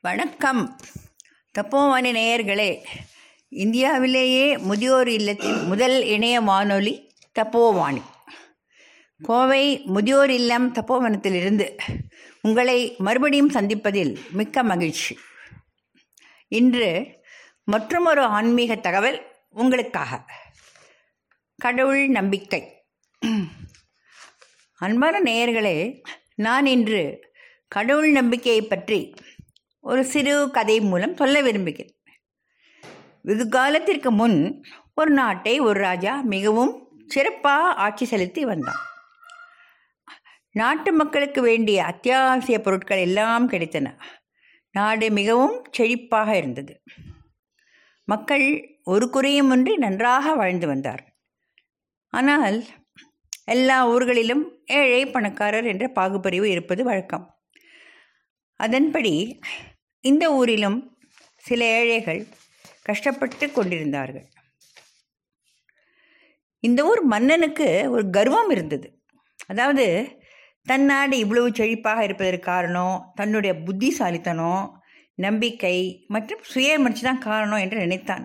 வணக்கம். தப்போவானி நேயர்களே இந்தியாவிலேயே முதியோர் இல்லத்தின் முதல் இணைய வானொலி தப்போவாணி கோவை முதியோர் இல்லம் தப்போவனத்திலிருந்து உங்களை மறுபடியும் சந்திப்பதில் மிக்க மகிழ்ச்சி. இன்று மற்றுமொரு ஆன்மீக தகவல் உங்களுக்காக. கடவுள் நம்பிக்கை. அன்பான நேயர்களே நான் இன்று கடவுள் நம்பிக்கையை பற்றி ஒரு சிறு கதை மூலம் சொல்ல விரும்புகிறேன். வெகு காலத்திற்கு முன் ஒரு நாட்டை ஒரு ராஜா மிகவும் சிறப்பாக ஆட்சி செலுத்தி வந்தான். நாட்டு மக்களுக்கு வேண்டிய அத்தியாவசிய பொருட்கள் எல்லாம் கிடைத்தன. நாடு மிகவும் செழிப்பாக இருந்தது. மக்கள் ஒரு குறையுமின்றி நன்றாக வாழ்ந்து வந்தார். ஆனால் எல்லா ஊர்களிலும் ஏழை பணக்காரர் என்ற பாகுபிரிவு இருப்பது வழக்கம். அதன்படி இந்த ஊரிலும் சில ஏழைகள் கஷ்டப்பட்டு கொண்டிருந்தார்கள். இந்த ஊர் மன்னனுக்கு ஒரு கர்வம் இருந்தது. அதாவது தன் நாடு இவ்வளவு செழிப்பாக இருப்பதற்கு காரணம் தன்னுடைய புத்திசாலித்தனம் நம்பிக்கை மற்றும் சுயமர்ச்சி தான் காரணம் என்று நினைத்தான்.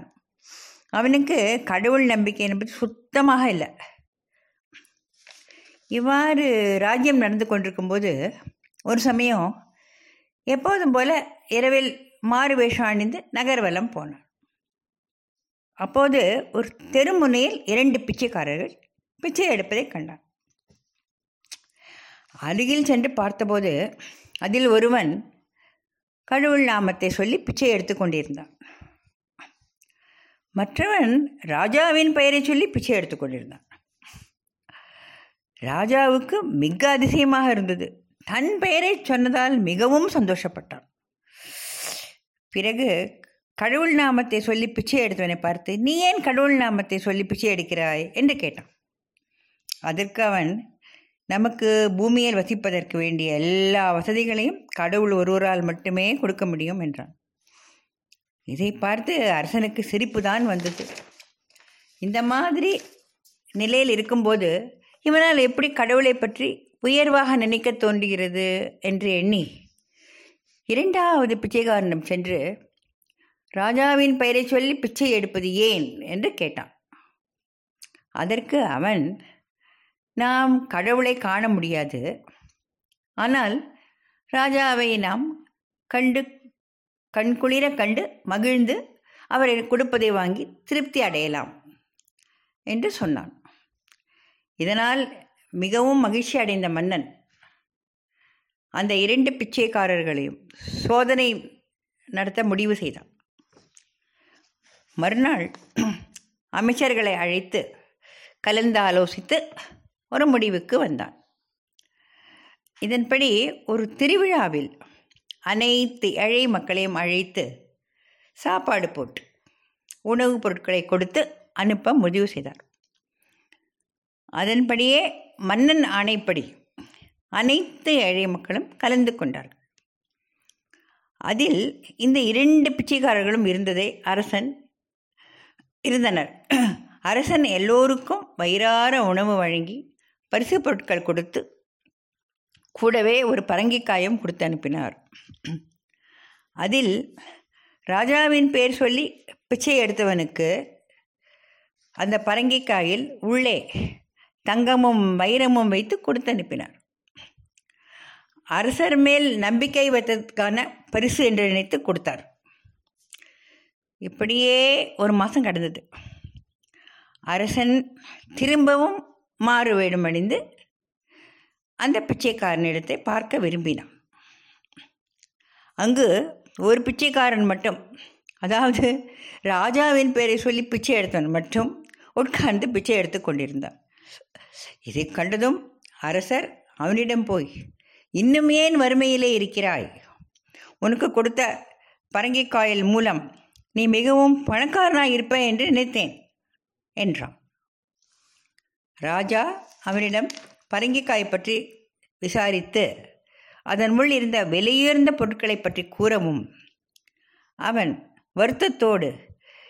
அவனுக்கு கடவுள் நம்பிக்கை என்பது சுத்தமாக இல்லை. இவ்வாறு ராஜ்யம் நடந்து கொண்டிருக்கும்போது ஒரு சமயம் எப்போதும் போல இரவில் மாறு வேஷம் அணிந்து நகர்வலம் போனான் அப்போது ஒரு தெருமுனையில் இரண்டு பிச்சைக்காரர்கள் பிச்சை எடுப்பதை கண்டான் அருகில் சென்று பார்த்தபோது அதில் ஒருவன் கடவுள் நாமத்தை சொல்லி பிச்சை எடுத்து கொண்டிருந்தான். மற்றவன் ராஜாவின் பெயரை சொல்லி பிச்சை எடுத்து கொண்டிருந்தான். ராஜாவுக்கு மிக அதிசயமாக இருந்தது. தன் பெயரை சொன்னதால் மிகவும் சந்தோஷப்பட்டான். பிறகு கடவுள் நாமத்தை சொல்லி பிச்சை எடுத்தவனை பார்த்து நீ ஏன் கடவுள் நாமத்தை சொல்லி பிச்சை எடுக்கிறாய்? என்று கேட்டான். அதற்கு அவன் நமக்கு பூமியில் வசிப்பதற்கு வேண்டிய எல்லா வசதிகளையும் கடவுள் ஒருவரால் மட்டுமே கொடுக்க முடியும் என்றான். இதை பார்த்து அரசனுக்கு சிரிப்பு தான் வந்தது. இந்த மாதிரி நிலையில் இருக்கும்போது இவனால் எப்படி கடவுளை பற்றி உயர்வாக நினைக்க தோன்றுகிறது என்று எண்ணி இரண்டாவது பிச்சைக்காரனிடம் சென்று ராஜாவின் பெயரை சொல்லி பிச்சை எடுப்பது ஏன்? என்று கேட்டான். அதற்கு அவன் நாம் கடவுளை காண முடியாது. ஆனால் ராஜாவை நாம் கண்டு கண்குளிர கண்டு மகிழ்ந்து அவரை கொடுப்பதை வாங்கி திருப்தி அடையலாம் என்று சொன்னான். இதனால் மிகவும் மகிழ்ச்சி அடைந்த மன்னன். அந்த இரண்டு பிச்சைக்காரர்களையும் சோதனை நடத்த முடிவு செய்தான். மறுநாள் அமைச்சர்களை அழைத்து கலந்து ஆலோசித்து ஒரு முடிவுக்கு வந்தான். இதன்படி ஒரு திருவிழாவில் அனைத்து ஏழை மக்களையும் அழைத்து சாப்பாடு போட்டு உணவுப் பொருட்களை கொடுத்து அனுப்ப முடிவு செய்தார். அதன்படியே மன்னன் ஆணைப்படி அனைத்து ஏழை மக்களும் கலந்து கொண்டார்கள். அதில் இந்த இரண்டு பிச்சைக்காரர்களும் இருந்ததை அரசன் இருந்தனர். அரசன் எல்லோருக்கும் வயிறார உணவு வழங்கி பரிசு பொருட்கள் கொடுத்து கூடவே ஒரு பரங்கிக்காயும் கொடுத்து அனுப்பினார். அதில் ராஜாவின் பேர் சொல்லி பிச்சை எடுத்தவனுக்கு அந்த பரங்கிக்காயில் உள்ளே தங்கமும் வைரமும் வைத்து கொடுத்து அனுப்பினார். அரசர் மேல் நம்பிக்கை வைத்ததற்கான பரிசு என்று நினைத்து கொடுத்தார். இப்படியே ஒரு மாதம் கடந்தது. அரசன் திரும்பவும் மாறு வேடமணிந்து அந்த பிச்சைக்காரனிடத்தை பார்க்க விரும்பினான். அங்கு ஒரு பிச்சைக்காரன் மட்டும் அதாவது ராஜாவின் பெயரை சொல்லி பிச்சை எடுத்தவன் மட்டும் உட்கார்ந்து பிச்சை எடுத்து கொண்டிருந்தான். இதை கண்டதும் அரசர் அவனிடம் போய் இன்னும் ஏன் வறுமையிலே இருக்கிறாய்? உனக்கு கொடுத்த பரங்கிக்காயல் மூலம் நீ மிகவும் பணக்காரனாக இருப்ப என்று நினைத்தேன் என்றான். ராஜா அவனிடம் பரங்கிக்காய் பற்றி விசாரித்து அதன் முள் இருந்த விலையுயர்ந்த பொருட்களை பற்றி கூறவும் அவன் வருத்தத்தோடு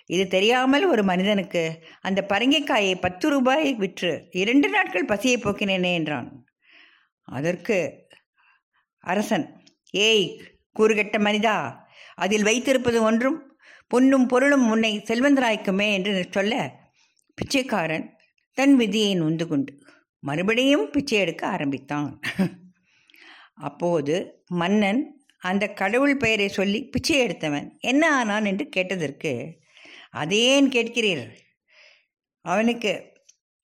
இது தெரியாமல் ஒரு மனிதனுக்கு அந்த பரங்கிக்காயை பத்து ரூபாய் விற்று இரண்டு நாட்கள் பசியை போக்கினேனே என்றான். அதற்கு அரசன் ஏய் கூறுகெட்ட மனிதா அதில் வைத்திருப்பது ஒன்றும் பொன்னும் பொருளும் உன்னை செல்வந்தராய்க்குமே என்று சொல்ல. பிச்சைக்காரன் தன் விதியை நொந்து கொண்டு மறுபடியும் பிச்சை எடுக்க ஆரம்பித்தான். அப்போது மன்னன் அந்த கடவுள் பெயரை சொல்லி பிச்சை எடுத்தவன் என்ன ஆனான் என்று கேட்டதற்கு அதேன் கேட்கிறீர். அவனுக்கு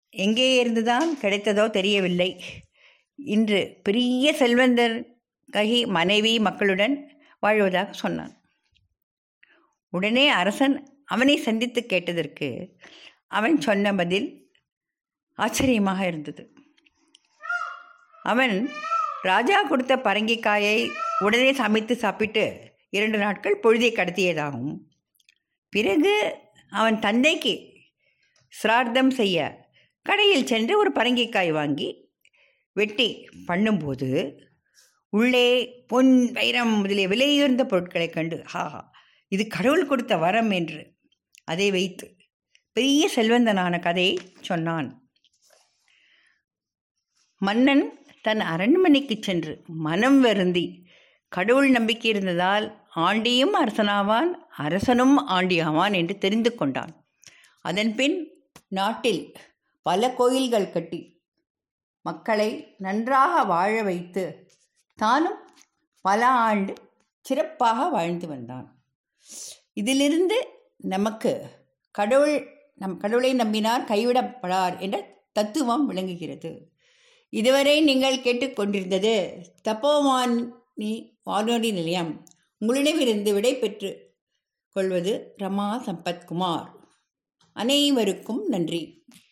எங்கே இருந்துதான் கிடைத்ததோ தெரியவில்லை. இன்று பெரிய செல்வந்தர் ககி மனைவி மக்களுடன் வாழ்வதாக சொன்னான். உடனே அரசன் அவனை சந்தித்து கேட்டதற்கு அவன் சொன்ன பதில் ஆச்சரியமாக இருந்தது. அவன் ராஜா கொடுத்த பரங்கிக்காயை உடனே சமைத்து சாப்பிட்டு இரண்டு நாட்கள் பொழுதை கடத்தியதாகும் பிறகு அவன் தந்தைக்கு சிரார்த்தம் செய்ய கடையில் சென்று ஒரு பரங்கிக்காய் வாங்கி வெட்டி பண்ணும்போது உள்ளே பொன் வைரம் முதலிய விலையுயர்ந்த பொருட்களைக் கண்டு ஹா இது கடவுள் கொடுத்த வரம் என்று அதை வைத்து பெரிய செல்வந்தனான கதையை சொன்னான். மன்னன் தன் அரண்மனைக்கு சென்று மனம் வருந்தி கடவுள் நம்பிக்கை இருந்ததால் ஆண்டியும் அரசனாவான் அரசனும் ஆண்டியாவான் என்று தெரிந்து கொண்டான். அதன்பின் நாட்டில் பல கோயில்கள் கட்டி மக்களை நன்றாக வாழ வைத்து தானும் பல ஆண்டு சிறப்பாக வாழ்ந்து வந்தான். இதிலிருந்து நமக்கு கடவுள் நம் கடவுளை நம்பினார் கைவிடப்படார் என்ற தத்துவம் விளங்குகிறது. இதுவரை நீங்கள் கேட்டுக்கொண்டிருந்தது நீ வானொலி நிலையம். உங்களிடமிருந்து விடை பெற்று கொள்வது ரமா சம்பத்குமார். அனைவருக்கும் நன்றி.